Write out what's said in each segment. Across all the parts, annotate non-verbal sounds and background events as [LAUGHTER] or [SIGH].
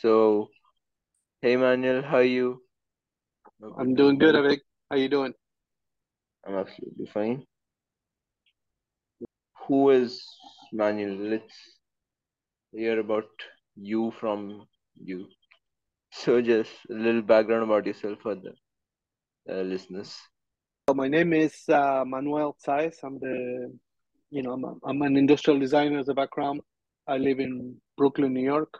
So, hey Manuel, how are you? I'm doing good, you. Avik. How you doing? I'm absolutely fine. Who is Manuel? Let's hear about you from you. So, just a little background about yourself for the uh, listeners. So my name is uh, Manuel Saez. I'm the, you know, I'm, a, I'm an industrial designer as a background. I live in Brooklyn, New York.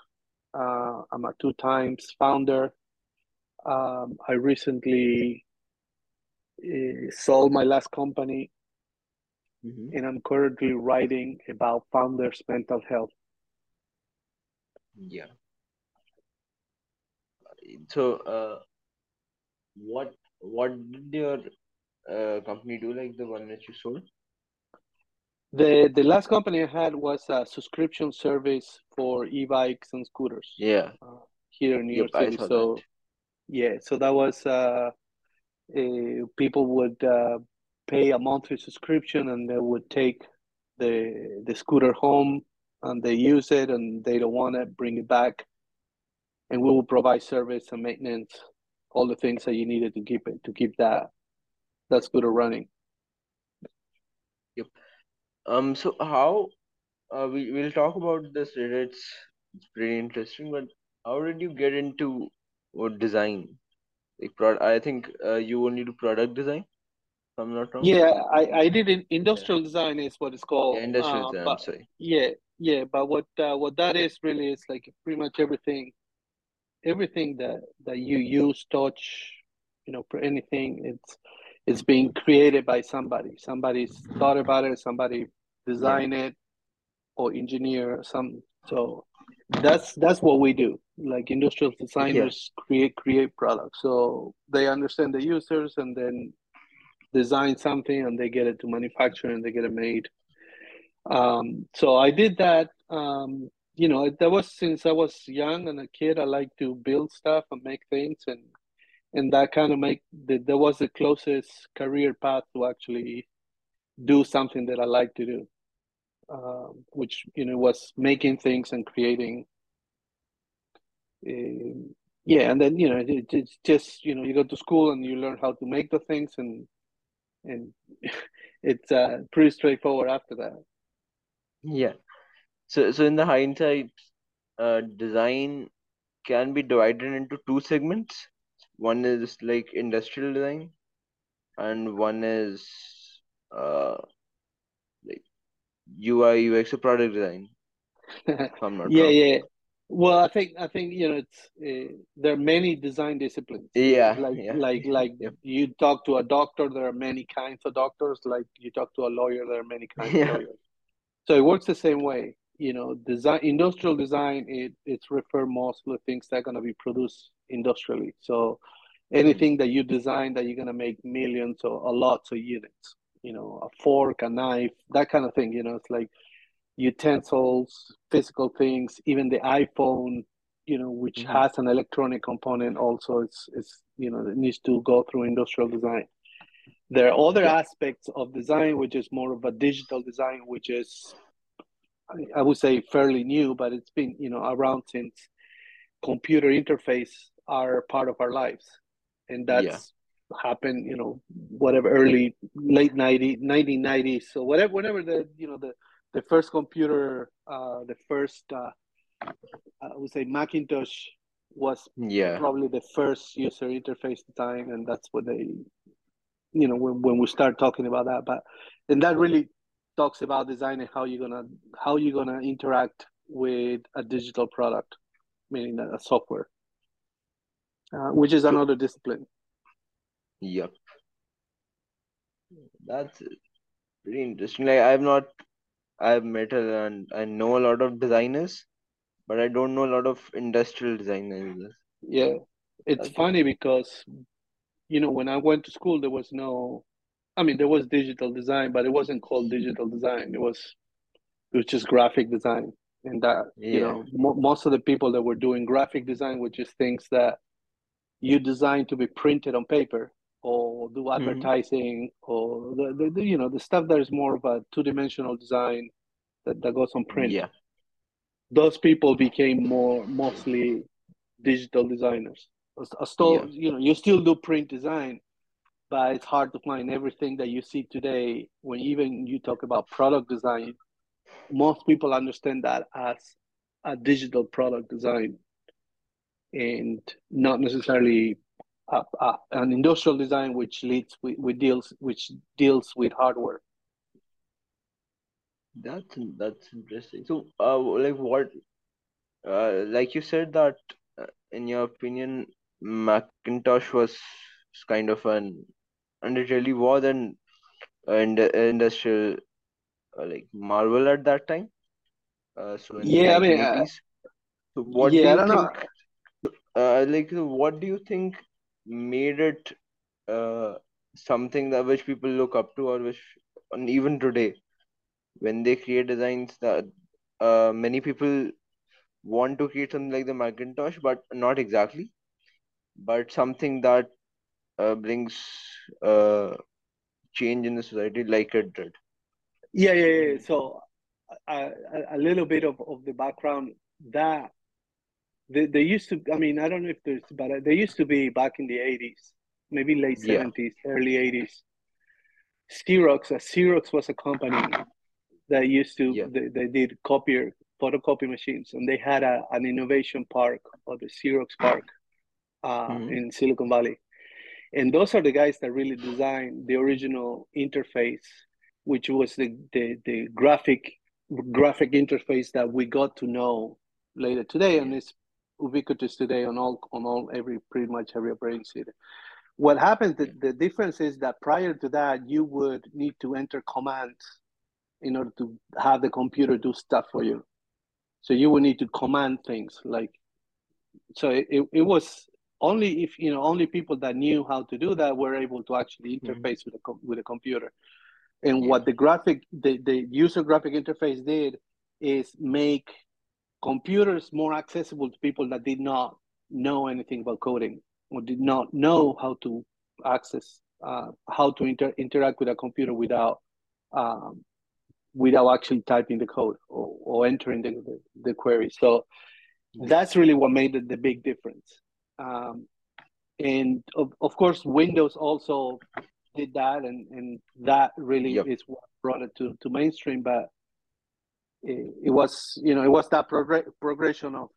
Uh, I'm a two times founder. Um, I recently uh, sold my last company, hmm and I'm currently writing about founders' mental health. Yeah. So, uh, what what did your uh, company do, like the one that you sold? The the last company I had was a subscription service for e-bikes and scooters Yeah. uh, here in New York City. saw that. So yeah, so that was uh, uh, people would uh, pay a monthly subscription and they would take the the scooter home and they use it and they don't want it, bring it back, and we will provide service and maintenance, all the things that you needed to keep it to keep that that scooter running. Yep. Um, so how uh, we we'll talk about this later. It's it's pretty interesting, but how did you get into what design? Like prod I think uh, you only do product design, if I'm not wrong. Yeah, I I did in Yeah. industrial design is what it's Yeah, called. industrial Uh, design, but sorry. yeah, yeah, but what uh, what that is really is like pretty much everything everything that that you use, touch, you know, for anything, it's it's being created by somebody. Somebody's thought about it, somebody Yeah. designed it or engineer some. So that's that's what we do. Like industrial Yeah. designers create create products. So they understand the users and then design something and they get it to manufacture and they get it made. Um, so I did that. Um, you know, that was since I was young and a kid. I like to build stuff and make things, and and that kind of make that was the closest career path to actually do something that I like to do, um, which you know was making things and creating. Um, yeah, and then you know it, it's just you know you go to school and you learn how to make the things and and [LAUGHS] it's uh, pretty straightforward after that. Yeah. So so in the hindsight, uh, design can be divided into two segments. One is like industrial design, and one is uh UI UX or product design, if I'm not [LAUGHS] Yeah, wrong. yeah. Well, I think I think you know it's uh, there are many design disciplines. Yeah, like yeah. like [LAUGHS] like Yep. you talk to a doctor, there are many kinds of doctors. Like you talk to a lawyer, there are many kinds of lawyers. So it works the same way. You know, design industrial design it it's refer mostly to things that are going to be produced industrially. So anything that you design that you're going to make millions or a lots of units. You know, a fork, a knife, that kind of thing. You know, it's like utensils, physical things, even the iPhone, you know, which hmm has an electronic component also, it's, it's you know, it needs to go through industrial design. There are other aspects of design, which is more of a digital design, which is, I would say, fairly new, but it's been, you know, around since computer interface are part of our lives. And Yeah. Happened, you know, whatever early, late 90, 1990s. So whatever, whenever the, you know, the, the first computer, uh, the first, uh, I would say Macintosh was Yeah. probably the first user interface design. And that's what they, you know, when, when we start talking about that, but, and that really talks about designing how you're gonna, how you're gonna interact with a digital product, meaning a software, uh, which is another discipline. Yep. That's pretty interesting. Like I've not, I've met a, and I know a lot of designers, but I don't know a lot of industrial designers. Yeah. It's That's funny because, you know, when I went to school, there was no, I mean, there was digital design, but it wasn't called digital design. It was, it was just graphic design. And that, you know, mo most of the people that were doing graphic design, were just things that you design to be printed on paper or do hmm advertising or the, the, the you know, the stuff that is more of a two-dimensional design that, that goes on print. Yeah. Those people became more mostly digital designers. A store, yeah. you know, you still do print design, but it's hard to find everything that you see today. When even you talk about product design, most people understand that as a digital product design, and not necessarily a, a, an industrial design which leads with, with deals which deals with hardware. That's that's interesting. So, uh, like what, uh, like you said that, uh, in your opinion, Macintosh was kind of an, and it really was an, uh, industrial, uh, like marvel at that time. Uh, so in yeah, I mean, uh, so what yeah, do you think? Uh, like, what do you think made it uh something that which people look up to, or which, and even today, when they create designs that uh, many people want to create something like the Macintosh, but not exactly, but something that uh, brings uh, change in the society like it did. Yeah, yeah, yeah. So uh, a little bit of, of the background that they, they used to, I mean, I don't know if there's, but they used to be back in the 80s, maybe late yeah. 70s, early 80s. Xerox, uh, Xerox was a company that used to yeah. they, they did copier photocopy machines and they had a, an innovation PARC or the xerox park uh, mm-hmm. in silicon valley and those are the guys that really designed the original interface which was the, the, the graphic graphic interface that we got to know later today and it's ubiquitous today on all on all every pretty much every operating system what happens the, the difference is that prior to that you would need to enter commands in order to have the computer do stuff for you. So you would need to command things like, so it, it, it was only if, you know, only people that knew how to do that were able to actually mm-hmm. interface mm-hmm. with a, with a computer. And yeah. what the graphic, the, the user graphic interface did is make computers more accessible to people that did not know anything about coding or did not know how to access, uh, how to inter- interact with a computer without um, without actually typing the code or, or entering the, the, the, query. So that's really what made the, the big difference. Um, and of, of course, Windows also did that, and, and that really yep. is what brought it to, to mainstream. But it, it was, you know, it was that progr- progression of,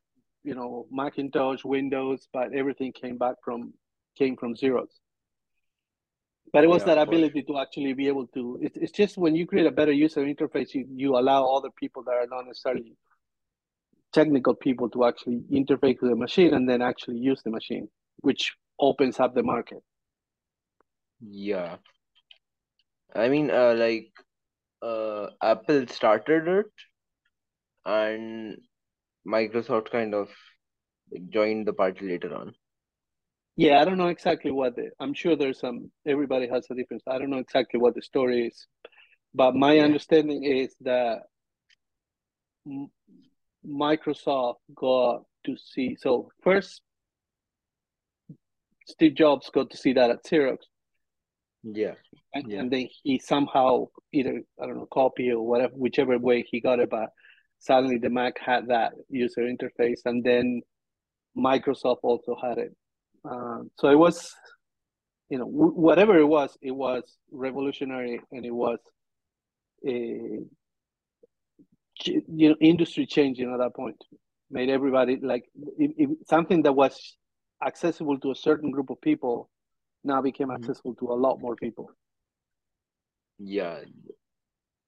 you know, Macintosh, Windows, but everything came back from came from Xerox. but it was yeah, that ability to actually be able to it, it's just when you create a better user interface you, you allow other people that are not necessarily technical people to actually interface with the machine and then actually use the machine which opens up the market. Yeah. I mean uh, like uh, apple started it and microsoft kind of joined the party later on yeah, I don't know exactly what the. I'm sure there's some. Everybody has a difference. I don't know exactly what the story is, but my yeah. understanding is that Microsoft got to see. So first, Steve Jobs got to see that at Xerox. Yeah. And, yeah. and then he somehow either I don't know copy or whatever, whichever way he got it, but suddenly the Mac had that user interface, and then Microsoft also had it. Um, so it was, you know, w- whatever it was, it was revolutionary and it was a, you know, industry changing at that point. Made everybody like it, it, something that was accessible to a certain group of people now became mm-hmm. accessible to a lot more people. Yeah,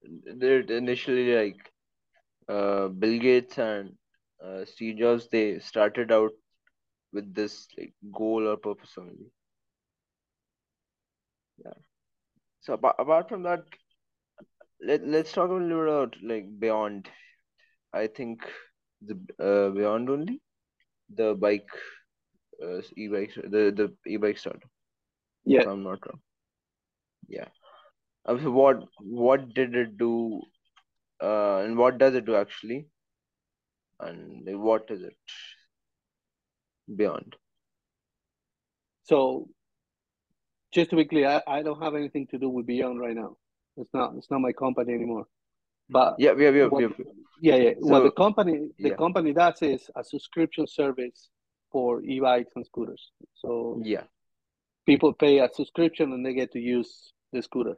they're initially like uh, Bill Gates and uh, Steve Jobs. They started out with this like goal or purpose only. Yeah. So apart, apart from that, let let's talk a little bit about like beyond. I think the uh, beyond only the bike, uh, e-bike, the the e-bike startup. Yeah, I'm not wrong. Yeah. Uh, so what what did it do, uh, and what does it do actually, and what is it? beyond. So, just to be clear, I, I don't have anything to do with Beyond right now. It's not it's not my company anymore. But yeah, yeah, yeah, what, yeah. yeah, yeah. So, what the company the yeah. company does is a subscription service for e-bikes and scooters. So Yeah. people pay a subscription and they get to use the scooter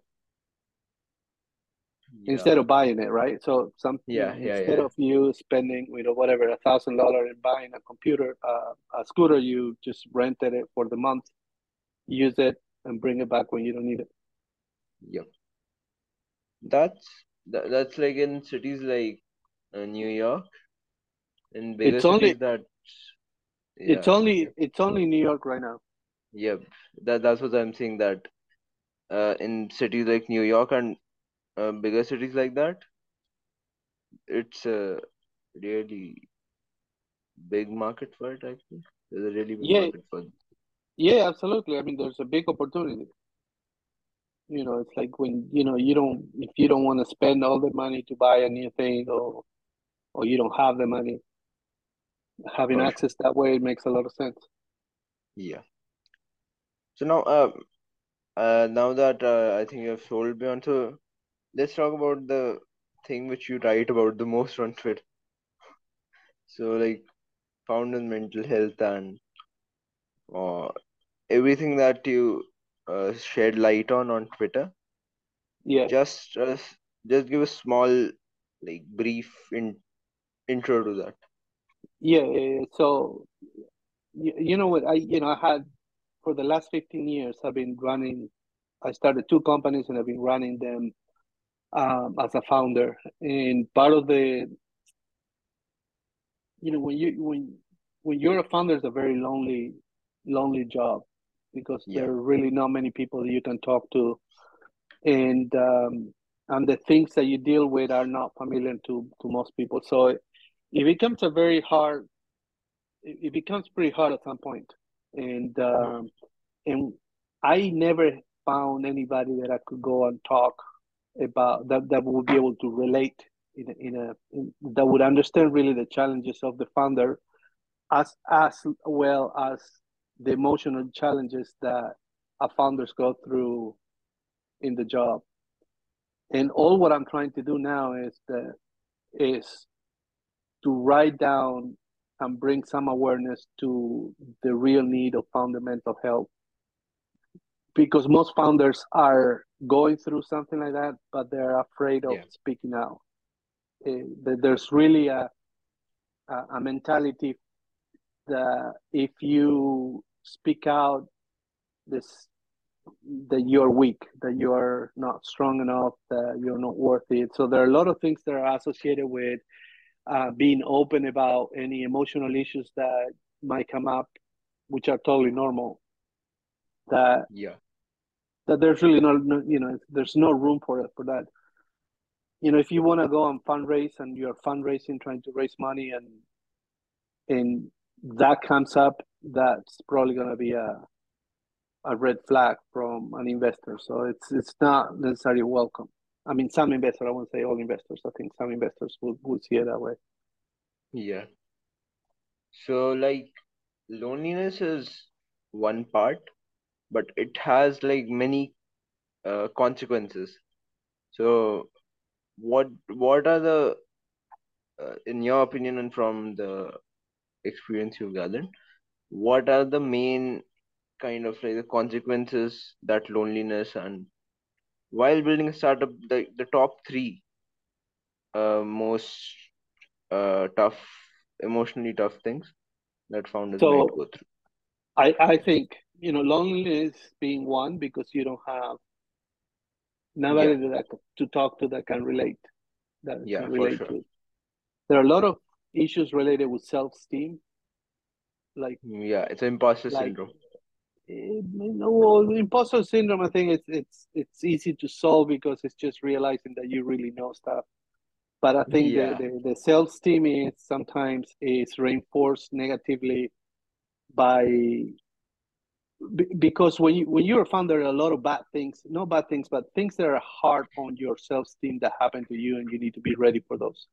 Yeah. instead of buying it, right? So some Yeah, yeah, instead yeah. of you spending you know whatever a thousand dollar in buying a computer, uh, a scooter, you just rented it for the month, use it, and bring it back when you don't need it. Yep. That's that, that's like in cities like uh, New York, in bigger It's only that it's only it's only New York right now. yep. That that's what I'm saying that uh in cities like New York and uh, bigger cities like that, it's a really big market for it, I think. There's a really big Yeah, market for it. yeah, absolutely. I mean, there's a big opportunity. You know, it's like when you know you don't if you don't want to spend all the money to buy a new thing or or you don't have the money, having access that way makes a lot of sense. Yeah. So now uh, uh now that uh, I think you have sold me on, so let's talk about the thing which you write about the most on Twitter. So like found in mental health and uh, everything that you uh, shed light on on Twitter. Yeah, Just uh, just give a small like brief in intro to that. yeah. yeah, yeah. So you, you know what I you know I had for the last 15 years I've been running. I started two companies and I've been running them um, as a founder. And part of the you know when you when when you're a founder it's a very lonely lonely job because Yeah. there are really not many people you can talk to and um, and the things that you deal with are not familiar to to most people so it, it becomes a very hard it, it becomes pretty hard at some point and um, and i never found anybody that i could go and talk about that that would be able to relate in a, in a in, that would understand really the challenges of the founder as as well as the emotional challenges that our founders go through in the job. And all what I'm trying to do now is the is to write down and bring some awareness to the real need of founder mental health. Because most founders are going through something like that, but they're afraid of Yeah. speaking out. Uh, there's really a, a, a mentality that if you speak out, this that you're weak, that you're not strong enough, that you're not worth it. So there are a lot of things that are associated with uh, being open about any emotional issues that might come up, which are totally normal. That Yeah. That there's really no, no you know there's no room for for that. You know, if you want to go and fundraise and you're fundraising, trying to raise money, and and that comes up, that's probably going to be a a red flag from an investor. So it's it's not necessarily welcome. I mean, some investors, I won't say all investors. I think some investors will, will see it that way. Yeah. So like loneliness is one part, but it has like many uh, consequences. So what what are the uh, in your opinion and from the experience you've gathered, what are the main kind of like the consequences that loneliness and while building a startup, the, the top three uh, most uh, tough, emotionally tough things that founders might So go through. I, I think, you know, loneliness being one because you don't have nobody Yeah, that to talk to that can relate, that yeah, can for relate sure. to it. There are a lot of issues related with self-esteem, like Yeah, it's imposter like syndrome. eh, no, well, imposter syndrome. I think it's it's it's easy to solve because it's just realizing that you really know stuff. But I think the, the, the self-esteem is sometimes is reinforced negatively by be- because when you when you're a founder, a lot of bad things, not bad things, but things that are hard on your self-esteem that happen to you, and you need to be ready for those.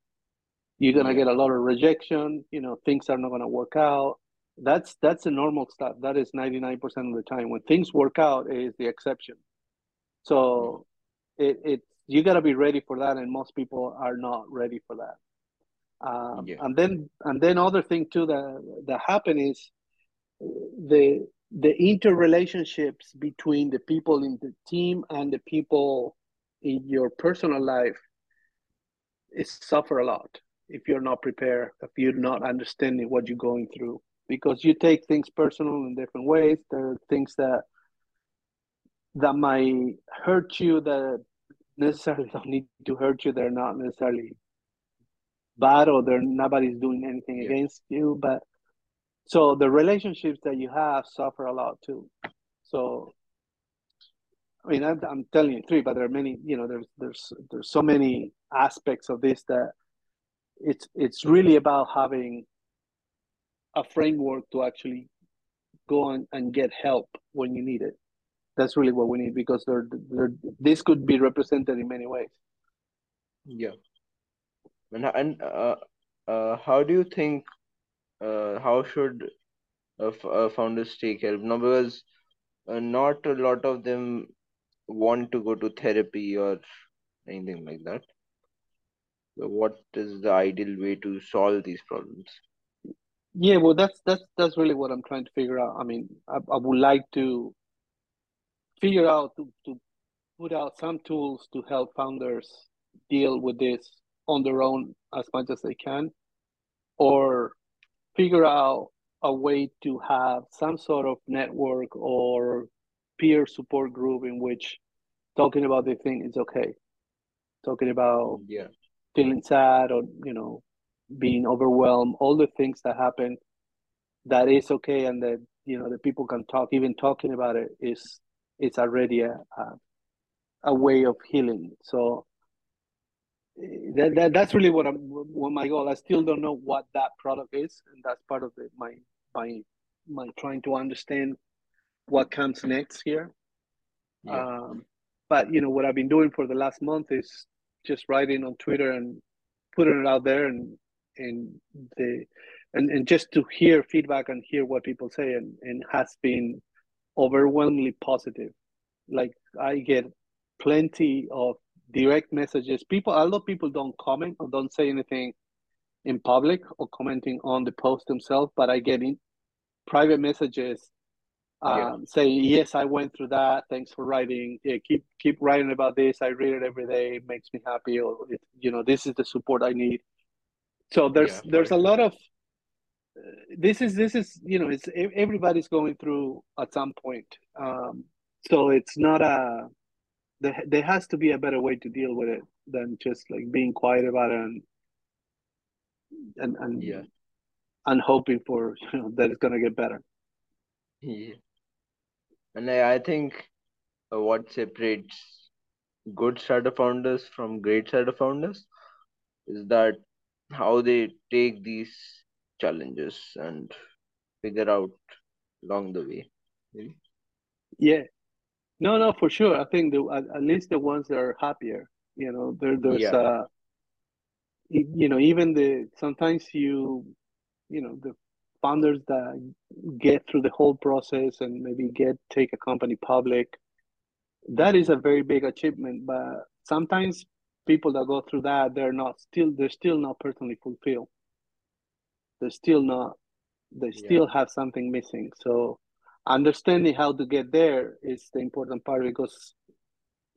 You're gonna get a lot of rejection. You know, things are not gonna work out. That's that's the normal stuff. That is 99% of the time. When things work out, is the exception. So it, it you got to be ready for that, and most people are not ready for that. Um, yeah, and then and then other thing too that that happen is the the interrelationships between the people in the team and the people in your personal life is suffer a lot if you're not prepared, if you're not understanding what you're going through, because you take things personal in different ways. There are things that that might hurt you that necessarily [LAUGHS] don't need to hurt you. They're not necessarily bad or they're nobody's doing anything yeah. against you, but so the relationships that you have suffer a lot too. So I mean, I'm, I'm telling you three, but there are many. You know, there's there's there's so many aspects of this that it's it's really about having a framework to actually go on and get help when you need it. That's really what we need because they're, they're, this could be represented in many ways. Yeah. And and uh, uh, how do you think? Uh, how should uh, founders take help? No, because uh, not a lot of them want to go to therapy or anything like that. So what is the ideal way to solve these problems? Yeah, well, that's that's that's really what I'm trying to figure out. I mean, I, I would like to figure out to, to put out some tools to help founders deal with this on their own as much as they can, or figure out a way to have some sort of network or peer support group in which talking about the thing is okay. Talking about yeah feeling sad or you know being overwhelmed all the things that happen that is okay and that you know the people can talk even talking about it is it's already a, a, a way of healing so that, that that's really what I'm what my goal I still don't know what that product is and that's part of the, my my my trying to understand what comes next here yeah. um, but you know what I've been doing for the last month is just writing on Twitter and putting it out there and and the and, and just to hear feedback and hear what people say and, and has been overwhelmingly positive. Like I get plenty of direct messages. People although people don't comment or don't say anything in public or commenting on the post themselves, but I get in private messages um, yeah. say yes i went through that. Thanks for writing. Yeah, keep keep writing about this. I read it every day. It makes me happy or it, you know this is the support i need. So there's yeah, there's a lot of uh, this is this is you know it's everybody's going through at some point. Um, so it's not a there, there has to be a better way to deal with it than just like being quiet about it and and, and yeah and hoping for [LAUGHS] you know that it's gonna get better yeah and I, I think uh, what separates good startup founders from great startup founders is that how they take these challenges and figure out along the way. Maybe? Yeah. No, no, for sure. I think the, at, at least the ones that are happier, you know, there, there's, yeah. uh, you know, even the, sometimes you, you know, the founders that get through the whole process and maybe get take a company public that is a very big achievement but sometimes people that go through that they're not still they're still not personally fulfilled they're still not they still yeah. have something missing so understanding how to get there is the important part because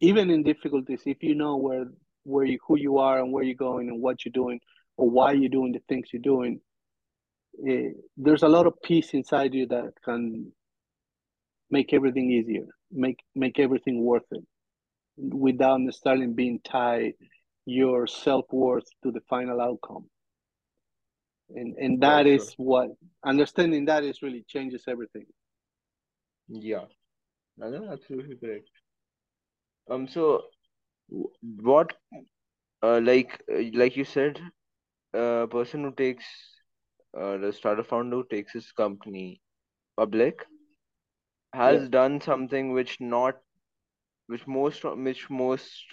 even in difficulties if you know where where you who you are and where you're going and what you're doing or why you're doing the things you're doing uh, there's a lot of peace inside you that can make everything easier, make make everything worth it, without necessarily being tied your self worth to the final outcome. And and that is what understanding that is really changes everything. Yeah, that's absolutely correct. Um, so what, uh, like uh, like you said, a person who takes uh, the startup founder who takes his company public has yeah. done something which not which most which most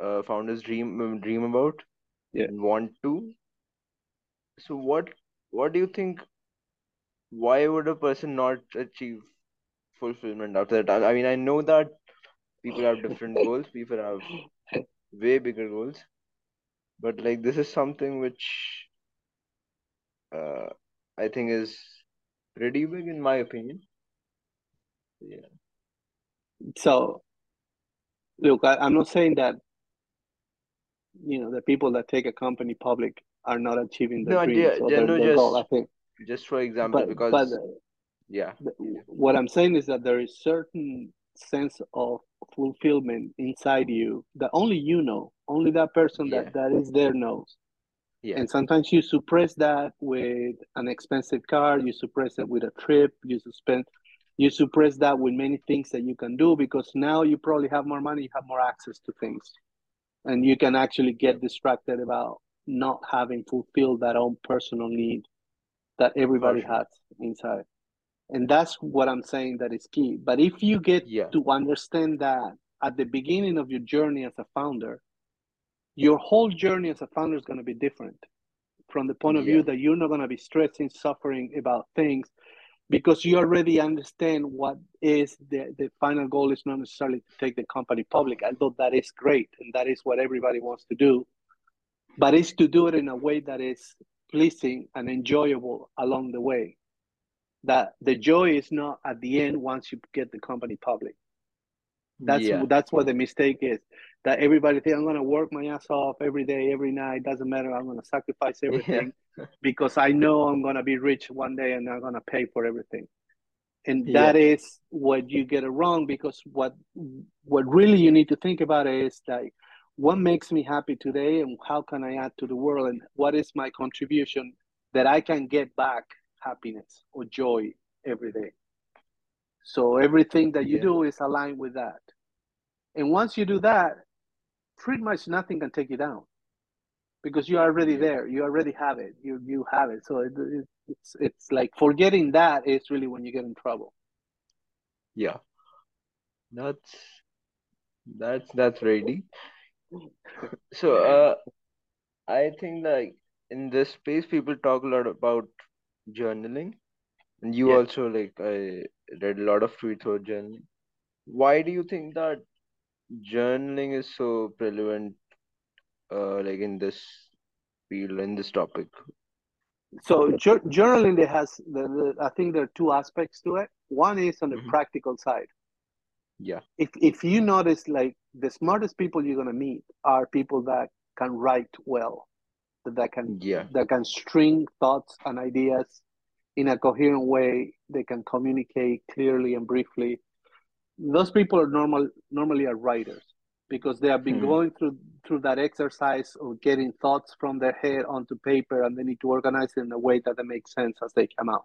uh, founders dream dream about yeah. and want to so what what do you think why would a person not achieve fulfillment after that i mean i know that people have different [LAUGHS] goals people have way bigger goals but like this is something which uh, I think is pretty big in my opinion. Yeah. So, look, I, I'm not saying that you know the people that take a company public are not achieving their No, dreams yeah, or yeah, their, no, their goal. I just think, just for example, but because but yeah, what I'm saying is that there is certain sense of fulfillment inside you that only you know, only that person yeah, that that is there knows. yeah, And sometimes you suppress that with an expensive car, you suppress it with a trip, you suspend you suppress that with many things that you can do because now you probably have more money, you have more access to things. And you can actually get distracted about not having fulfilled that own personal need that everybody has inside. And that's what I'm saying that is key. But if you get Yeah, to understand that at the beginning of your journey as a founder, your whole journey as a founder is going to be different from the point of yeah, view that you're not going to be stressing, suffering about things because you already understand what is the, the final goal is not necessarily to take the company public. Although that is great and that is what everybody wants to do, but it's to do it in a way that is pleasing and enjoyable along the way. That the joy is not at the end once you get the company public. That's yeah, that's what the mistake is. That everybody think I'm gonna work my ass off every day, every night. Doesn't matter. I'm gonna sacrifice yeah, everything [LAUGHS] because I know I'm gonna be rich one day and I'm gonna pay for everything. And yeah, that is what you get it wrong because what what really you need to think about is like what makes me happy today and how can I add to the world and what is my contribution that I can get back happiness or joy every day. So everything that you yeah, do is aligned with that. And once you do that, pretty much nothing can take you down because you're already there. You already have it. You you have it. So it, it, it's it's like forgetting that is really when you get in trouble. yeah. That's that's that's very deep. So, uh, I think like in this space, people talk a lot about journaling, and you Yes. also like I read a lot of tweets about journaling. Why do you think that journaling is so prevalent, uh, like in this field, in this topic? So jour- journaling there has the, the, I think there are two aspects to it. One is on the hmm practical side. Yeah, If if you notice, like the smartest people you're gonna meet are people that can write well, that can yeah, that can string thoughts and ideas in a coherent way. They can communicate clearly and briefly. Those people are normal normally are writers because they have been hmm going through through that exercise of getting thoughts from their head onto paper and they need to organize it in a way that they make sense as they come out.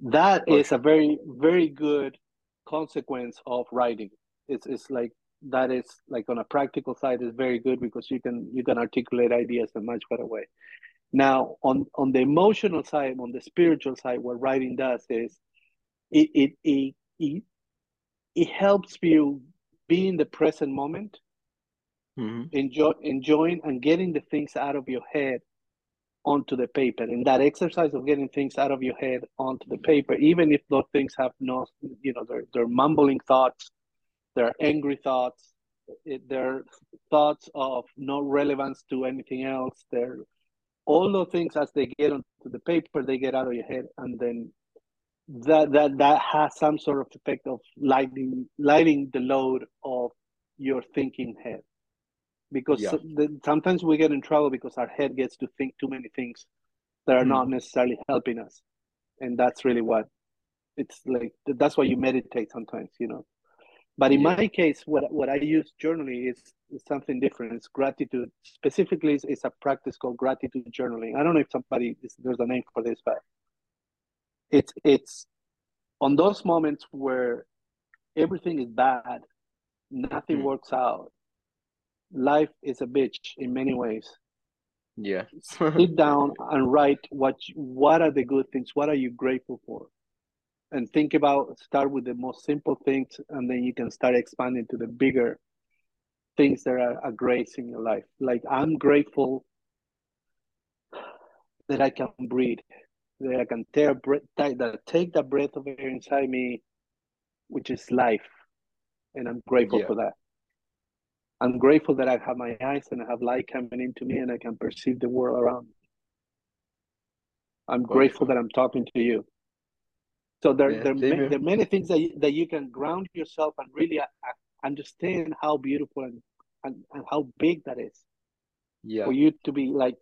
That is a very very good consequence of writing. It's it's like that is like on a practical side is very good because you can you can articulate ideas in a much better way. Now on on the emotional side, on the spiritual side, what writing does is it it it it, it helps you be in the present moment, hmm enjoy enjoying and getting the things out of your head onto the paper. And that exercise of getting things out of your head onto the paper, even if those things have no, you know, they're, they're mumbling thoughts, they're angry thoughts, it, they're thoughts of no relevance to anything else. They're all those things as they get onto the paper, they get out of your head, and then that that that has some sort of effect of lighting lighting the load of your thinking head. Because Yeah. the, sometimes we get in trouble because our head gets to think too many things that are not hmm necessarily helping us. And that's really what it's like that's why you meditate sometimes you know but in Yeah. my case what what i use journaling is, is something different it's gratitude specifically it's, it's a practice called gratitude journaling i don't know if somebody there's a name for this but it's it's on those moments where everything is bad nothing Hmm. works out life is a bitch in many ways Yeah. sit down and write what what are the good things what are you grateful for and think about start with the most simple things and then you can start expanding to the bigger things that are a grace in your life. Like i'm grateful that i can breathe that i can tear breath that take the breath of air inside me which is life and i'm grateful Yeah. for that. I'm grateful that i have my eyes and i have light coming into me and i can perceive the world around me. I'm grateful that i'm talking to you So there, yeah, there, ma- there are many things that you, that you can ground yourself and really uh, understand how beautiful and, and, and how big that is. Yeah. For you to be like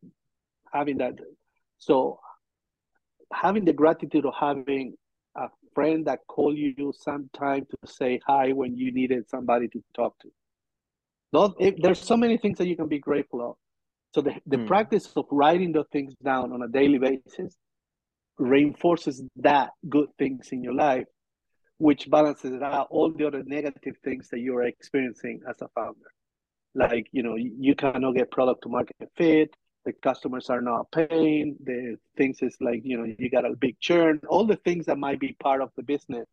having that. So having the gratitude of having a friend that called you sometime to say hi when you needed somebody to talk to. Not, if, there's so many things that you can be grateful of. So the, the mm. practice of writing those things down on a daily basis reinforces that good things in your life, which balances out all the other negative things that you're experiencing as a founder. Like, you know, you cannot get product to market fit, the customers are not paying, the things is like, you know, you got a big churn, all the things that might be part of the business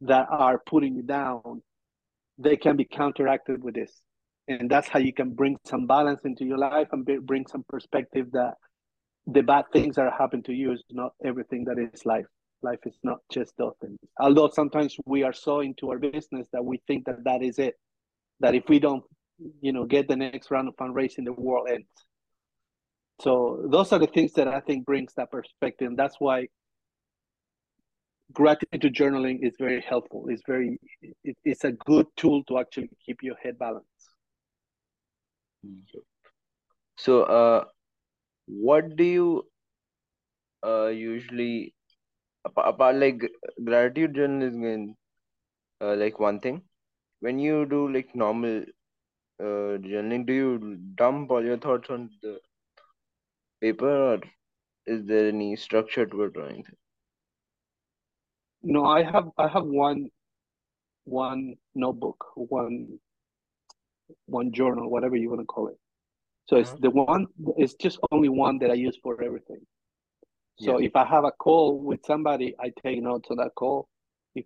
that are putting you down, they can be counteracted with this. And that's how you can bring some balance into your life and bring some perspective that the bad things that happen to you is not everything that is life. Life is not just those things. Although sometimes we are so into our business that we think that that is it. That if we don't, you know, get the next round of fundraising, the world ends. So those are the things that I think brings that perspective. And that's why gratitude journaling is very helpful. It's very, it, it's a good tool to actually keep your head balanced. So, uh, what do you uh usually apart, apart like gratitude journalism uh, like one thing. When you do like normal uh journaling do you dump all your thoughts on the paper or is there any structure to it or anything? No i have i have one one notebook one one journal whatever you want to call it so it's uh-huh. the one, it's just only one that I use for everything. So yeah. if I have a call with somebody, I take notes on that call. If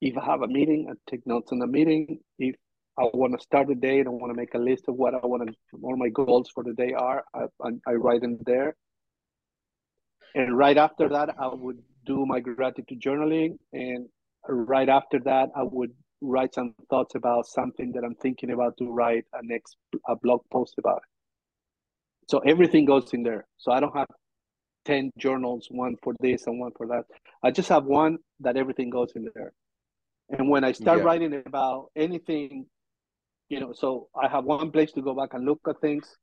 if I have a meeting, I take notes on the meeting. If I want to start the day and I want to make a list of what I want to, what my goals for the day are, I, I, I write them there. And right after that, I would do my gratitude journaling. And right after that, I would write some thoughts about something that I'm thinking about to write a next a blog post about it. So everything goes in there. So I don't have 10 journals, one for this and one for that. I just have one that everything goes in there. And when I start yeah. writing about anything, you know, so I have one place to go back and look at things.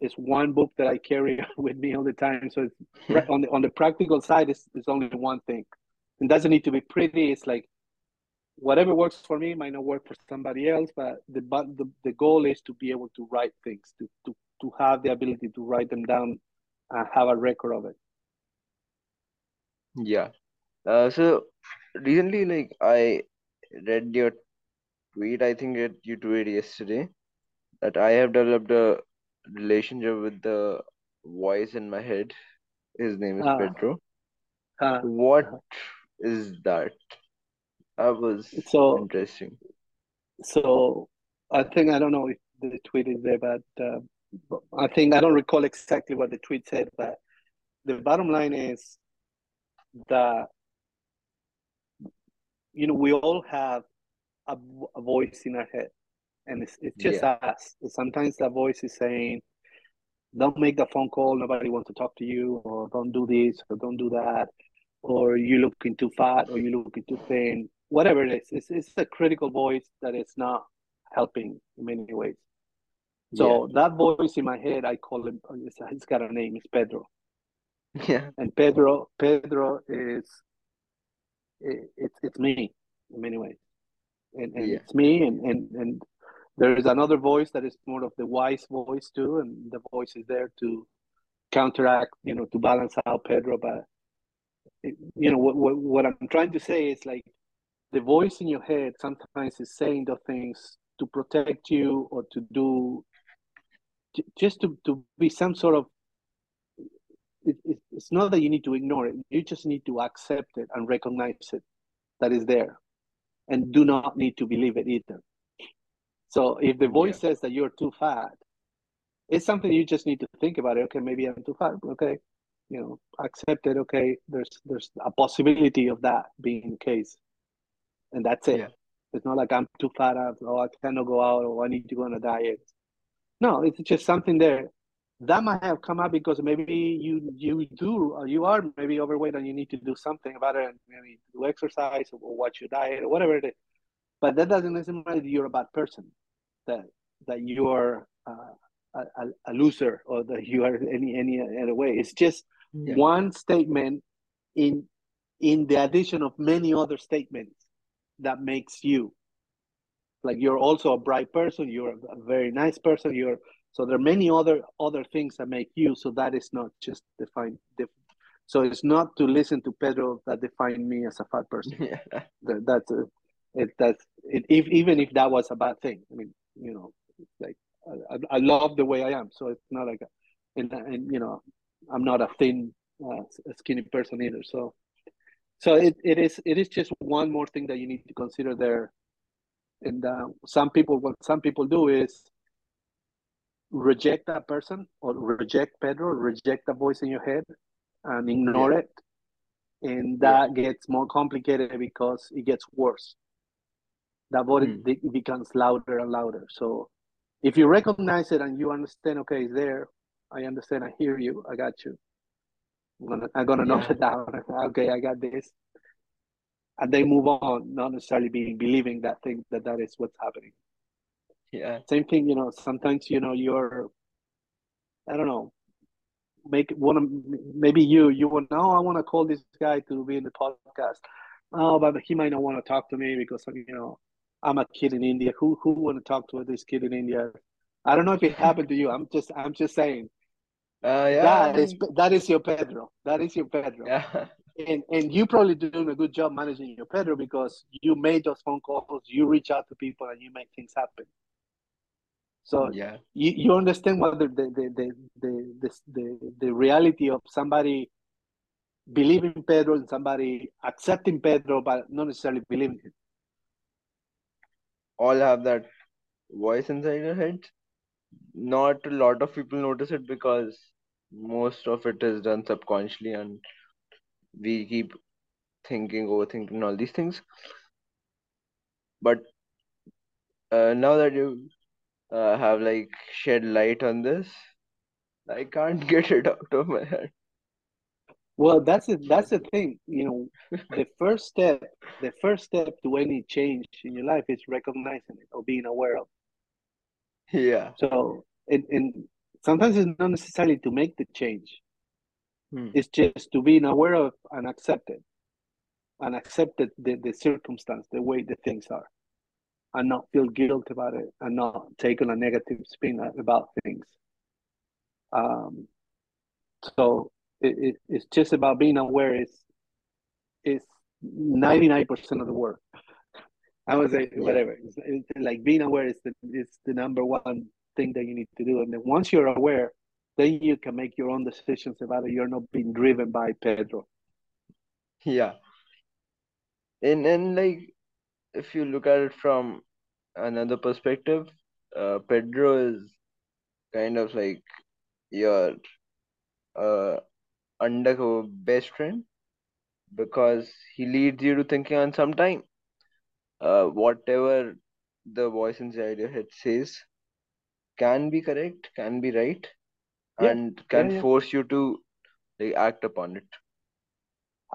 It's one book that I carry [LAUGHS] with me all the time. So it's [LAUGHS] on the on the practical side, it's, it's only one thing. It doesn't need to be pretty. It's like whatever works for me might not work for somebody else, but the but the, the goal is to be able to write things, to to to have the ability to write them down and have a record of it. Yeah. Uh, so recently, like I read your tweet. I think that you tweeted yesterday that I have developed a relationship with the voice in my head. His name is uh, Pedro. Uh, what is that? That was so interesting. So I think I don't know if the tweet is there, but uh, I think I don't recall exactly what the tweet said, but the bottom line is that you know we all have a, a voice in our head, and it's it's just yeah. us. Sometimes that voice is saying, "Don't make the phone call. Nobody wants to talk to you," or "Don't do this," or "Don't do that," or "You're looking too fat," or "You're looking too thin." Whatever it is, it's it's a critical voice that is not helping in many ways. So yeah. that voice in my head, I call him. Oh, he's got a name. It's Pedro. Yeah. And Pedro, Pedro is it, it's it's me in many ways, and, and yeah. it's me, and and and there is another voice that is more of the wise voice too, and the voice is there to counteract, you know, to balance out Pedro. But you know what what, what I'm trying to say is like the voice in your head sometimes is saying the things to protect you or to do just to, to be some sort of it, it, it's not that you need to ignore it you just need to accept it and recognize it that is there and do not need to believe it either. So if the voice yeah. says that you're too fat it's something you just need to think about it. Okay maybe i'm too fat. Okay you know accept it. Okay there's there's a possibility of that being the case. And that's it. Yeah. it's not like i'm too fat or oh, i cannot go out or i need to go on a diet no, it's just something there. that might have come up because maybe you you do you are maybe overweight and you need to do something about it and maybe do exercise or watch your diet or whatever it is but that doesn't necessarily mean you're a bad person that that you are uh, a, a, loser or that you are any any other way it's just yeah. one statement in in the addition of many other statements that makes you like you're also a bright person you're a very nice person you're so there are many other other things that make you. So that is not just define. So it's not to listen to Pedro that define me as a fat person. [LAUGHS] Yeah. That, that's a, it. That's it. If even if that was a bad thing, I mean, you know, like I, I love the way I am. So it's not like, a, and and you know, I'm not a thin, uh, skinny person either. So, so it, it is it is just one more thing that you need to consider there. And uh, some people, what some people do is reject that person or reject Pedro, reject the voice in your head and ignore yeah. it. And that yeah. gets more complicated because it gets worse. That voice mm. becomes louder and louder. So if you recognize it and you understand, okay, it's there, I understand, I hear you, I got you. I'm gonna, I'm gonna yeah. note it down. [LAUGHS] okay, I got this. And they move on, not necessarily being believing that thing that that is what's happening. Yeah. Same thing you know sometimes you know you're i don't know make one of maybe you you will now i want to call this guy to be in the podcast. Oh but he might not want to talk to me because you know i'm a kid in india. Who who want to talk to this kid in india? I don't know if it happened to you. I'm just i'm just saying. Uh, yeah, that is that is your pedro. That is your pedro. Yeah and and you probably doing a good job managing your pedro because you made those phone calls you reach out to people and you make things happen so yeah, you, you understand what the the, the the the the the reality of somebody believing Pedro and somebody accepting Pedro but not necessarily believing him. All have that voice inside your head. Not a lot of people notice it because most of it is done subconsciously and we keep thinking, overthinking all these things. But uh, now that you uh, have like shed light on this. I can't [LAUGHS] get it out of my head. Well, that's it. That's the thing. You know, the first step, the first step to any change in your life is recognizing it or being aware of. [LAUGHS] Yeah. So, and, and sometimes it's not necessarily to make the change. Hmm. It's just to being aware of and accept it, and accept the, the, the circumstance, the way the things are and not feel guilt about it and not take on a negative spin about things. Um, so it, it, it's just about being aware. It's it's ninety nine percent of the work. [LAUGHS] I would say whatever. It's, it's like being aware is the is the number one thing that you need to do. And then once you're aware, then you can make your own decisions about it. You're not being driven by Pedro. Yeah. And and like if you look at it from another perspective, uh, Pedro is kind of like your uh, undercover best friend because he leads you to thinking on some time. Uh, whatever the voice inside your head says can be correct, can be right, yeah. and can yeah, force you to like act upon it.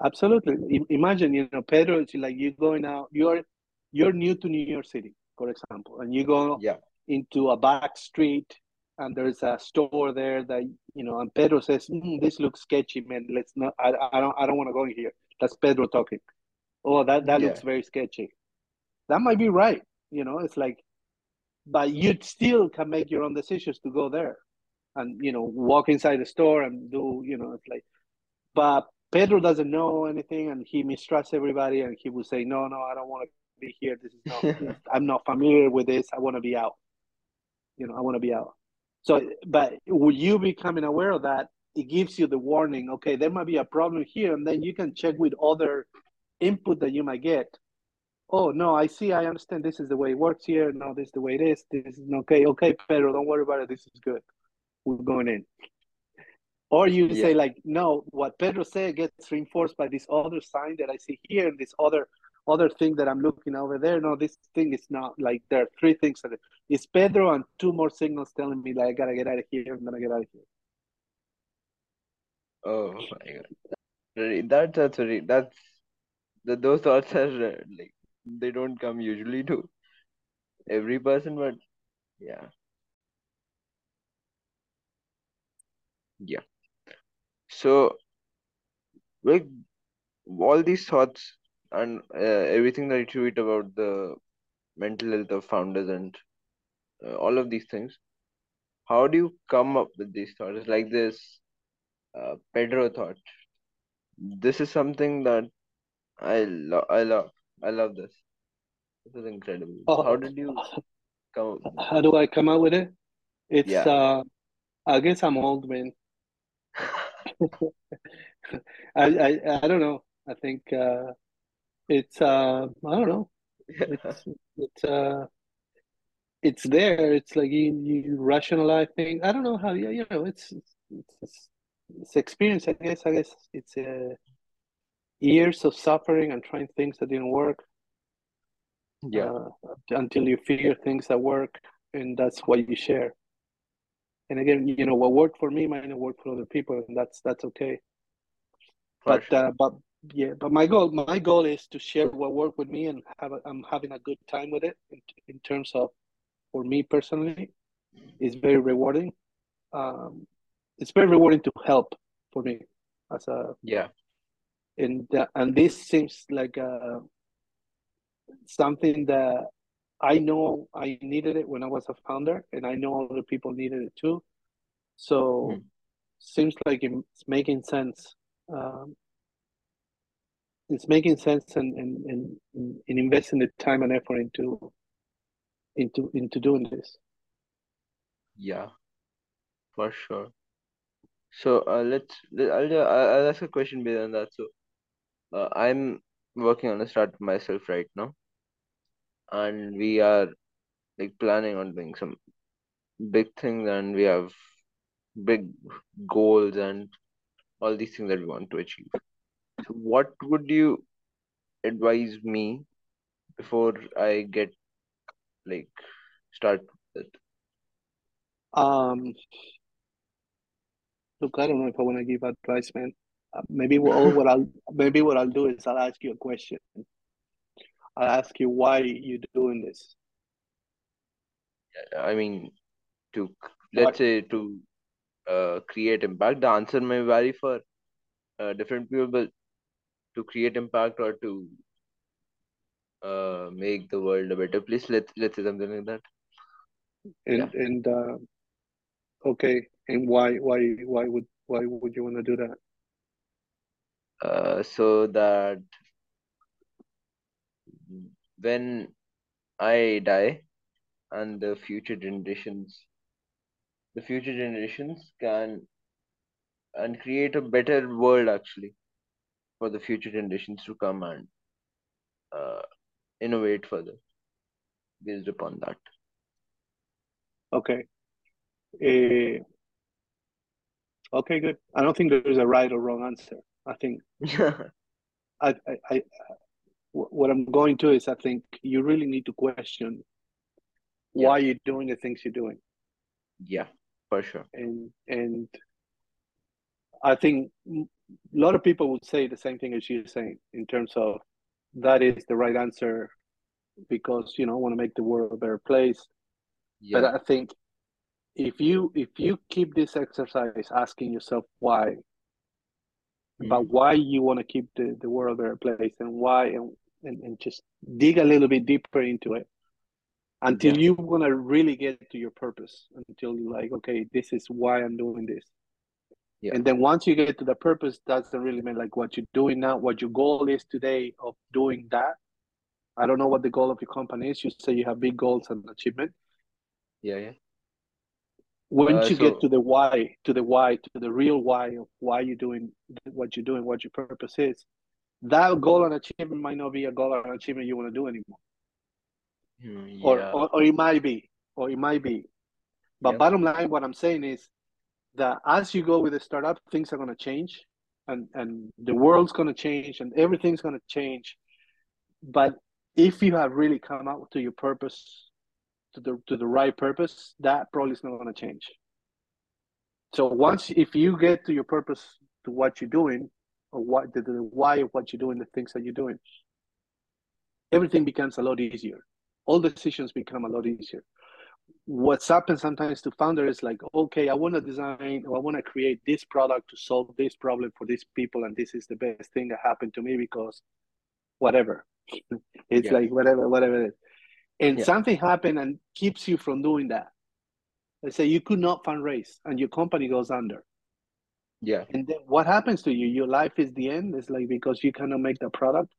Absolutely. I- imagine, you know, Pedro, it's like you're going out, you're you're new to New York City for example, and you go yeah. into a back street and there's a store there that you know, and Pedro says, mm, "This looks sketchy, man. Let's not. I, I don't. I don't want to go in here." That's Pedro talking. Oh, that that yeah. looks very sketchy. That might be right. You know, it's like, but you still can make your own decisions to go there, and you know, walk inside the store and do. You know, it's like, but Pedro doesn't know anything, and he mistrusts everybody, and he will say, "No, no, I don't want to be here. This is not. [LAUGHS] I'm not familiar with this. I want to be out. You know, I want to be out. So, but with you becoming aware of that, it gives you the warning. Okay, there might be a problem here, and then you can check with other input that you might get. Oh no, I see. I understand. This is the way it works here. No, this is the way it is. This is okay. Okay, Pedro, don't worry about it. This is good. We're going in. Or you yeah. say like, no, what Pedro said gets reinforced by this other sign that I see here, and this other other thing that I'm looking over there. No, this thing is not like there are three things that it's Pedro and two more signals telling me like I gotta get out of here. I'm gonna get out of here. Oh my god. That's that's very that's the, those thoughts are uh, like they don't come usually to every person, but yeah. Yeah. So like all these thoughts and uh, everything that you tweet about the mental health of founders and uh, all of these things, how do you come up with these thoughts? Like this uh, Pedro thought. This is something that I love. I love. I love this. This is incredible. Oh, How did you come? how do I come out with it? It's Yeah. uh, I guess I'm old, man. [LAUGHS] I, I I don't know. I think uh, it's uh, I don't know. It's [LAUGHS] it's uh, it's there. It's like you you rationalize things. I don't know how. Yeah, you know, it's it's it's, it's experience. I guess. I guess it's uh, years of suffering and trying things that didn't work. Yeah. Uh, until you figure things that work, and that's what you share. And again, you know, what worked for me might not work for other people, and that's that's okay. But uh, but yeah, but my goal my goal is to share what worked with me and have a, I'm having a good time with it in, in terms of for me personally, it's very rewarding. Um, it's very rewarding to help for me as a Yeah. and uh, and this seems like uh, something that I know I needed it when I was a founder, and I know other people needed it too. So Mhm. seems like it's making sense. Um, it's making sense and and, and in investing the time and effort into into into doing this. Yeah. For sure. So uh, let's let, I'll ju- I'll I'll ask a question based on that. So uh, I'm working on a startup myself right now, and we are like planning on doing some big things, and we have big goals and all these things that we want to achieve. So what would you advise me before I get like start with it? Um, look, I don't know if I want to give advice, man. Uh, maybe what, what I'll maybe what I'll do is I'll ask you a question. I'll ask you why you doing this. I mean, to let's say to uh, create impact. The answer may vary for uh, different people, but to create impact or to uh, make the world a better place, let's let's say something like that. Yeah. And and uh, okay, and why why why would why would you want to do that? Uh, so that when I die and the future generations, the future generations can and create a better world actually for the future generations to come and uh, innovate further based upon that. Okay. Uh, okay, good. I don't think there's a right or wrong answer. I think [LAUGHS] I, I, I what I'm going to is I think you really need to question Yeah. why you're doing the things you're doing. yeah, for sure. And and I think a lot of people would say the same thing as you're saying in terms of that is the right answer because you know want to make the world a better place. Yeah. But I think if you if you keep this exercise asking yourself why about Mhm. why you want to keep the, the world a better place and why and, and, and just dig a little bit deeper into it until Yeah. you want to really get to your purpose until you're like okay this is why i'm doing this Yeah. and then once you get to the purpose doesn't really mean like what you're doing now what your goal is today of doing that i don't know what the goal of your company is you say you have big goals and achievement Yeah, yeah. once Uh, you get to the why to the why to the real why of why you're doing what you're doing what your purpose is that goal and achievement might not be a goal and achievement you want to do anymore. Hmm, or, yeah, or or it might be or it might be. But yeah, bottom line what i'm saying is that as you go with a startup things are going to change and and the world's going to change and everything's going to change. But if you have really come out to your purpose to the to the right purpose, that probably is not going to change. So once if you get to your purpose to what you're doing or what the, the why of what you're doing, the things that you're doing, everything becomes a lot easier. All decisions become a lot easier. What's happened sometimes to founders is like, okay, I want to design or I want to create this product to solve this problem for these people, and this is the best thing that happened to me because whatever. [LAUGHS] it's yeah. like whatever, whatever it is. And yeah. something happened and keeps you from doing that. Let's say you could not fundraise and your company goes under. Yeah. And then what happens to you? Your life is the end. It's like because you cannot make the product.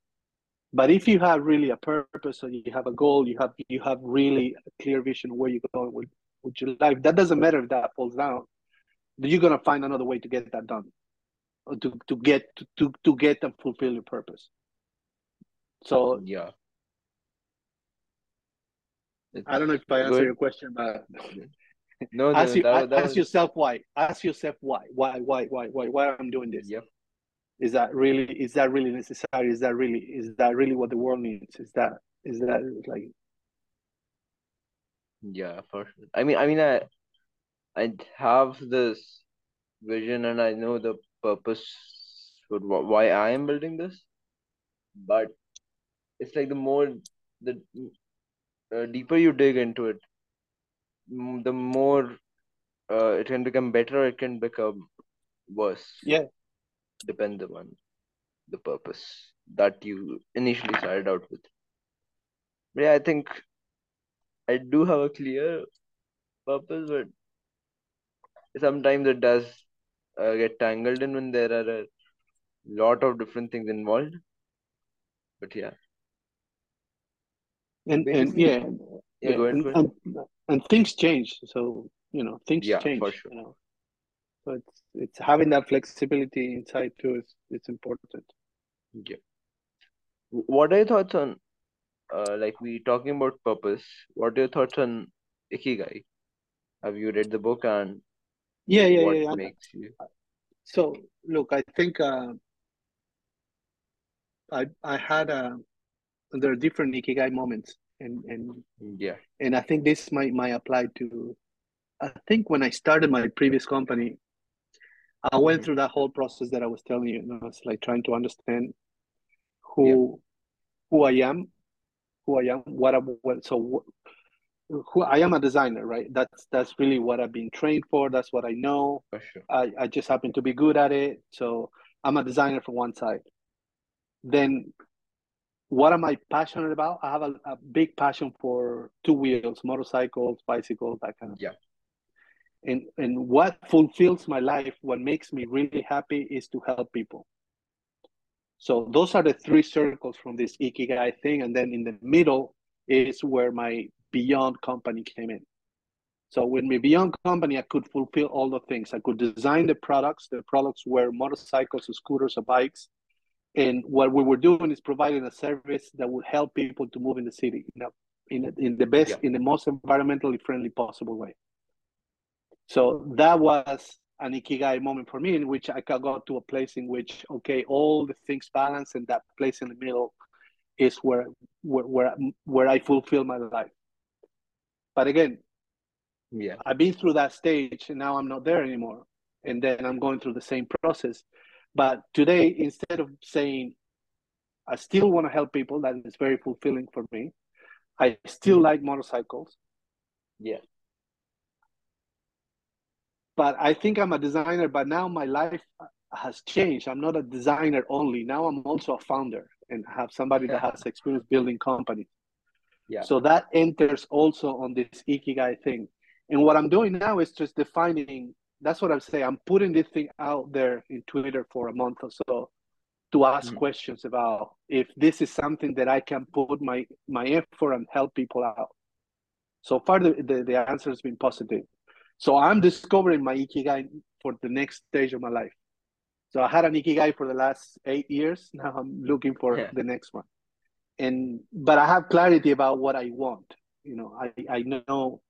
But if you have really a purpose or you have a goal, you have you have really a clear vision where you're going with, with your life. That doesn't matter if that falls down. You're gonna find another way to get that done. Or to, to get to, to, get and fulfill your purpose. So yeah. I don't know if I answer Good. your question, but no, no ask, you, that, that ask was... yourself why. Ask yourself why. Why? Why? Why? Why? Why I'm doing this? Yep. Is that really? Is that really necessary? Is that really? Is that really what the world needs? Is that? Is that like? Yeah, for sure. I mean, I mean, I, I have this vision, and I know the purpose for why I am building this, but it's like the more the uh, deeper you dig into it, the more uh, it can become better. It can become worse. Yeah, depends on the purpose that you initially started out with. But yeah, I think I do have a clear purpose, but sometimes it does uh, get tangled in when there are a lot of different things involved. But yeah and and yeah, yeah, yeah and, and, and, things change. So you know things yeah, change. For sure. You know, so it's it's having that flexibility inside too is it's important. Yeah. What are your thoughts on, uh, like we talking about purpose? What are your thoughts on ikigai? Have you read the book and yeah, yeah, what yeah, makes you? So look, I think uh, I I had a there are different ikigai moments and and yeah and i think this might might apply to i think when i started my previous company i went mm-hmm. through that whole process that i was telling you, you know, it's like trying to understand who yeah. who i am who i am what i what so who i am a designer right that's that's really what i've been trained for that's what i know for sure. I, I just happen to be good at it so i'm a designer from one side then what am I passionate about? I have a, a big passion for two wheels, motorcycles, bicycles, that kind of yeah. And and what fulfills my life, what makes me really happy is to help people. So those are the three circles from this ikigai thing, and then in the middle is where my beyond company came in. So with my beyond company, I could fulfill all the things. I could design the products. The products were motorcycles, scooters, or bikes and what we were doing is providing a service that would help people to move in the city in, a, in, in the best, yeah. in the most environmentally friendly possible way. So that was an ikigai moment for me in which I got to a place in which, okay, all the things balance and that place in the middle is where, where, where, where I fulfill my life. But again, yeah, I've been through that stage and now I'm not there anymore. And then I'm going through the same process but today, instead of saying, I still want to help people, that is very fulfilling for me. I still mm-hmm. like motorcycles. Yeah. But I think I'm a designer, but now my life has changed. I'm not a designer only. Now I'm also a founder and have somebody that has experience building companies. Yeah. So that enters also on this ikigai thing. And what I'm doing now is just defining that's what I'm saying. I'm putting this thing out there in Twitter for a month or so to ask mm-hmm. questions about if this is something that I can put my my effort and help people out. So far, the, the, the answer has been positive. So I'm discovering my ikigai for the next stage of my life. So I had an ikigai for the last eight years. [LAUGHS] Now I'm looking for yeah. the next one. And but I have clarity about what I want. You know, I, I know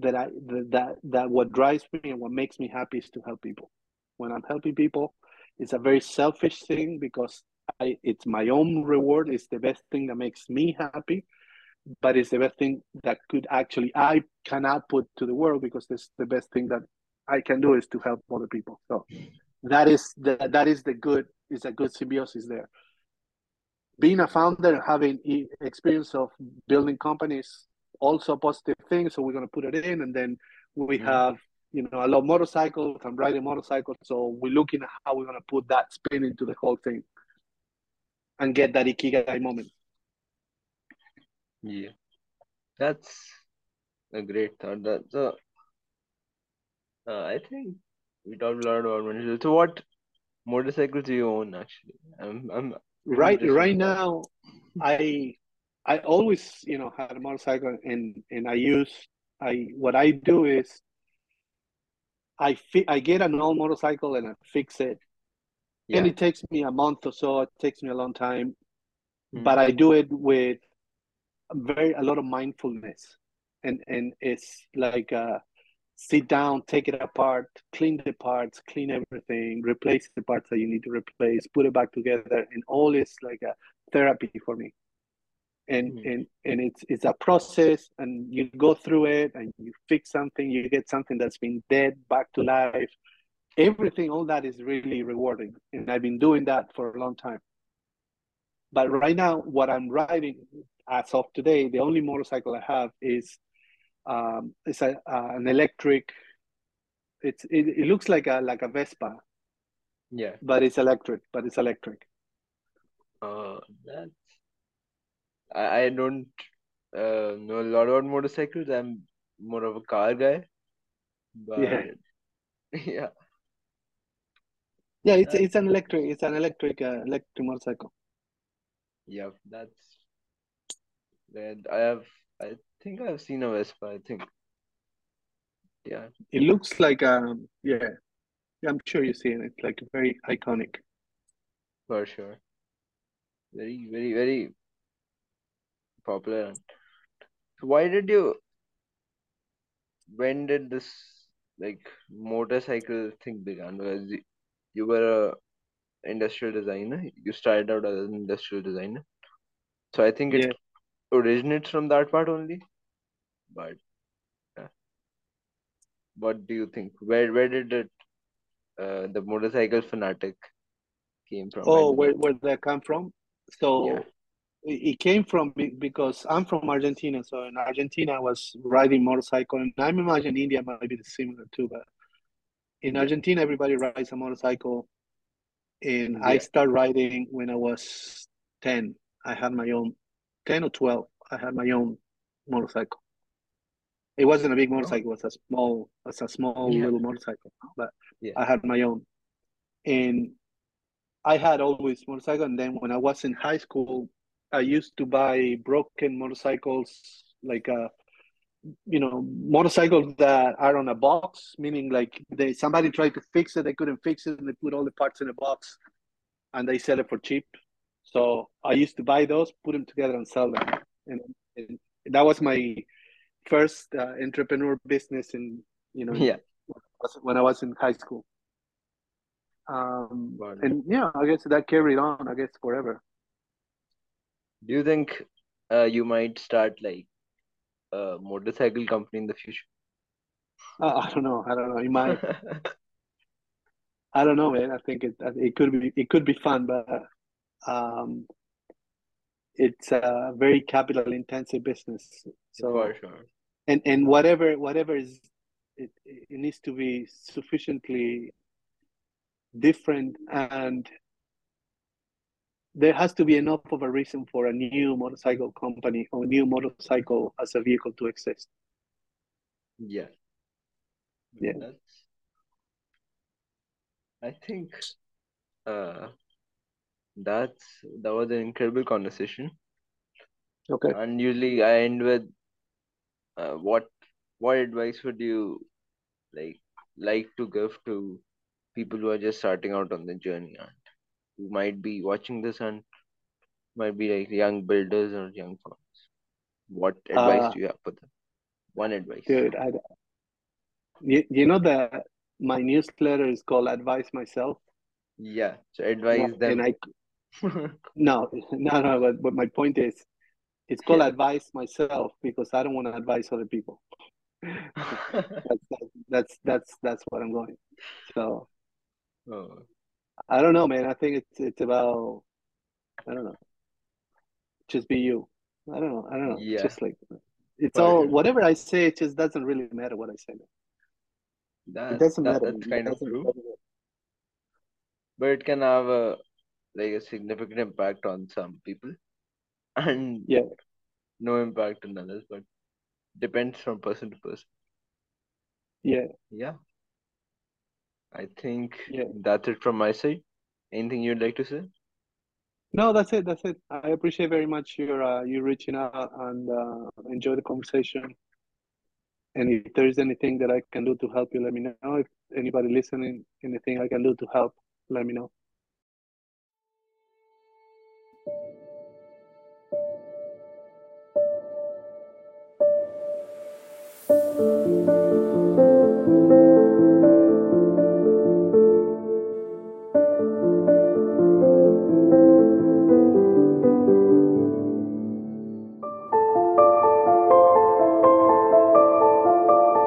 that I that that what drives me and what makes me happy is to help people. When I'm helping people, it's a very selfish thing because I it's my own reward. It's the best thing that makes me happy. but it's the best thing that could actually I can output to the world because this the best thing that I can do is to help other people. So that is the that is the good is a good symbiosis there. Being a founder, having experience of building companies, also a positive thing. So we're gonna put it in, and then we mm-hmm. have you know I love motorcycles. I'm riding motorcycles, so we're looking at how we're gonna put that spin into the whole thing and get that ikigai moment. Yeah, that's a great thought. That's a, uh, I think we talked a lot about motorcycles. So, what motorcycles do you own? Actually, I'm, I'm right right now. I I always you know had a motorcycle, and and I use I what I do is I fi- I get an old motorcycle and I fix it, yeah. and it takes me a month or so. It takes me a long time, mm. but I do it with very a lot of mindfulness and and it's like uh sit down take it apart clean the parts clean everything replace the parts that you need to replace put it back together and all is like a therapy for me and mm. and and it's it's a process and you go through it and you fix something you get something that's been dead back to life everything all that is really rewarding and i've been doing that for a long time but right now what i'm riding as of today, the only motorcycle I have is um, it's a uh, an electric. It's it, it looks like a like a Vespa. Yeah. But it's electric. But it's electric. Uh, that's. I, I don't uh, know a lot about motorcycles. I'm more of a car guy. But yeah. [LAUGHS] yeah. Yeah, it's it's an electric it's an electric uh, electric motorcycle. Yeah, that's and I have, I think I've seen a Vespa. I think, yeah. It looks like um, yeah, yeah. I'm sure you've seen it. Like very iconic. For sure. Very, very, very popular. So why did you? When did this like motorcycle thing began? Because you were a industrial designer. You started out as an industrial designer. So I think it yeah originates from that part only. But yeah. what do you think? Where where did it uh, the motorcycle fanatic came from? Oh, where where that come from? So yeah. It came from because I'm from Argentina. So in Argentina, I was riding motorcycle, and I imagine India might be similar too. But in Argentina, everybody rides a motorcycle, and yeah. I started riding when I was ten. I had my own 10 or 12, I had my own motorcycle. It wasn't a big oh. motorcycle, it was a small, it was a small yeah. little motorcycle, but yeah. I had my own. And I had always motorcycle. And then when I was in high school, I used to buy broken motorcycles, like uh, you know, motorcycles that are on a box, meaning like they somebody tried to fix it, they couldn't fix it, and they put all the parts in a box, and they sell it for cheap. So I used to buy those, put them together, and sell them. And, and that was my first uh, entrepreneur business in you know yeah when I was in high school. Um, and yeah, I guess that carried on. I guess forever. Do you think uh, you might start like a motorcycle company in the future? Uh, I don't know. I don't know. You might. [LAUGHS] I don't know, man. I think it it could be it could be fun, but um, it's a very capital intensive business. So for sure. And and whatever whatever is it, it needs to be sufficiently different and there has to be enough of a reason for a new motorcycle company or new motorcycle as a vehicle to exist. Yeah. Yeah. That's, I think uh that's that was an incredible conversation. Okay. And usually I end with uh, what what advice would you like like to give to people who are just starting out on the journey who might be watching this and might be like young builders or young farmers? What advice uh, do you have for them? One advice. Dude, I, you, you know that my newsletter is called Advice Myself. Yeah, so advise yeah, them. And I, [LAUGHS] no, [LAUGHS] no, no. But, but my point is, It's called Yeah. advice myself because I don't want to advise other people. [LAUGHS] that's, that's that's that's what I'm going. So oh, I don't know, man. I think it's it's about I don't know. Just be you. I don't know. I don't know. Yeah. Just like it's For all whatever I say. It just doesn't really matter what I say. Man. It that, doesn't that matter. that's kind of true. matter. but it can have a like a significant impact on some people [LAUGHS] and Yeah. no impact on others but depends from person to person Yeah. yeah i think Yeah. that's it from my side anything you'd like to say No, that's it. That's it. I appreciate very much your uh, you reaching out and uh, enjoy the conversation. And if there is anything that I can do to help you, let me know. If anybody listening, anything I can do to help, let me know.